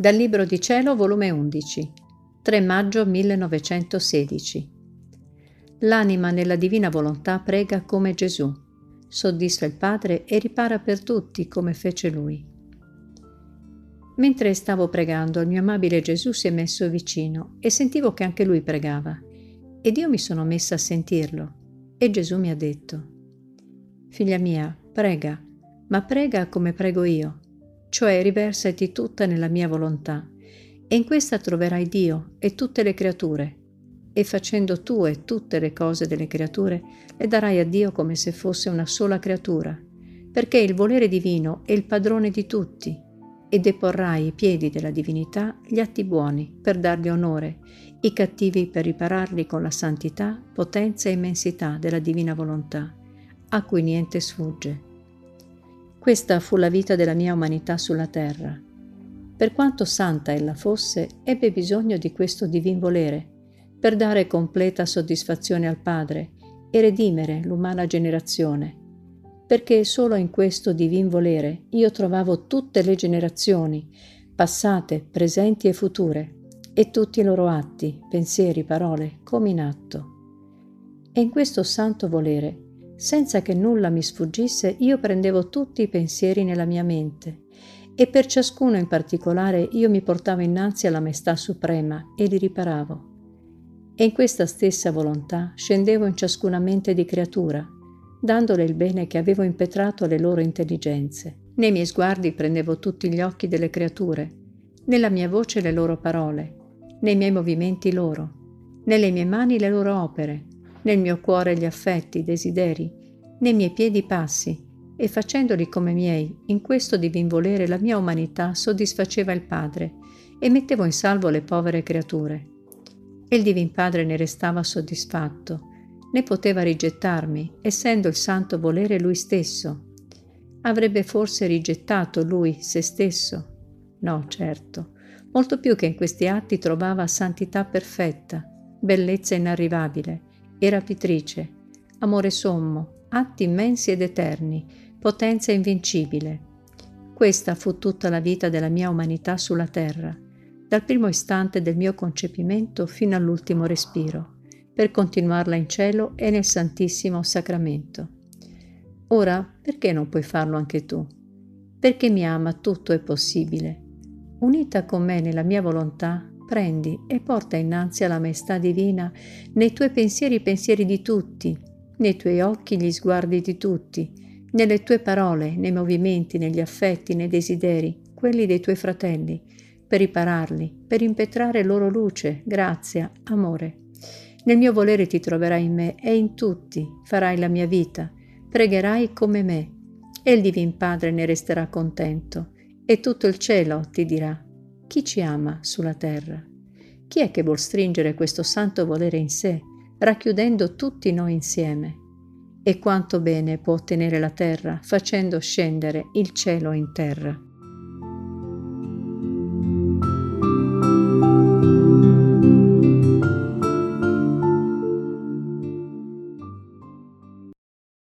Dal Libro di Cielo, volume 11, 3 maggio 1916. L'anima nella divina volontà prega come Gesù, soddisfa il Padre e ripara per tutti come fece Lui. Mentre stavo pregando, il mio amabile Gesù si è messo vicino e sentivo che anche lui pregava. Ed io mi sono messa a sentirlo. E Gesù mi ha detto, Figlia mia, prega, ma prega come prego io cioè riversati tutta nella mia volontà, e in questa troverai Dio e tutte le creature, e facendo tu e tutte le cose delle creature, le darai a Dio come se fosse una sola creatura, perché il volere divino è il padrone di tutti, e deporrai i piedi della divinità gli atti buoni per dargli onore, i cattivi per ripararli con la santità, potenza e immensità della divina volontà, a cui niente sfugge questa fu la vita della mia umanità sulla terra. Per quanto santa ella fosse, ebbe bisogno di questo divin volere per dare completa soddisfazione al Padre e redimere l'umana generazione, perché solo in questo divin volere io trovavo tutte le generazioni, passate, presenti e future, e tutti i loro atti, pensieri, parole, come in atto. E in questo santo volere senza che nulla mi sfuggisse, io prendevo tutti i pensieri nella mia mente e per ciascuno in particolare io mi portavo innanzi alla Maestà Suprema e li riparavo. E in questa stessa volontà scendevo in ciascuna mente di creatura, dandole il bene che avevo impetrato alle loro intelligenze. Nei miei sguardi prendevo tutti gli occhi delle creature, nella mia voce le loro parole, nei miei movimenti loro, nelle mie mani le loro opere, nel mio cuore gli affetti, i desideri, nei miei piedi i passi, e facendoli come miei, in questo divin volere la mia umanità soddisfaceva il Padre e mettevo in salvo le povere creature. E il Divin Padre ne restava soddisfatto, né poteva rigettarmi, essendo il santo volere lui stesso. Avrebbe forse rigettato lui se stesso? No, certo, molto più che in questi atti trovava santità perfetta, bellezza inarrivabile, e rapitrice, amore sommo, atti immensi ed eterni, potenza invincibile. Questa fu tutta la vita della mia umanità sulla terra, dal primo istante del mio concepimento fino all'ultimo respiro, per continuarla in cielo e nel Santissimo Sacramento. Ora, perché non puoi farlo anche tu? Perché mi ama tutto è possibile. Unita con me nella mia volontà, prendi e porta innanzi alla maestà divina. Nei tuoi pensieri i pensieri di tutti, nei tuoi occhi gli sguardi di tutti, nelle tue parole, nei movimenti, negli affetti, nei desideri, quelli dei tuoi fratelli, per ripararli, per impetrare loro luce, grazia, amore. Nel mio volere ti troverai in me e in tutti farai la mia vita, pregherai come me, e il Divin Padre ne resterà contento, e tutto il cielo ti dirà chi ci ama sulla terra? Chi è che vuol stringere questo santo volere in sé, racchiudendo tutti noi insieme? E quanto bene può ottenere la terra facendo scendere il cielo in terra?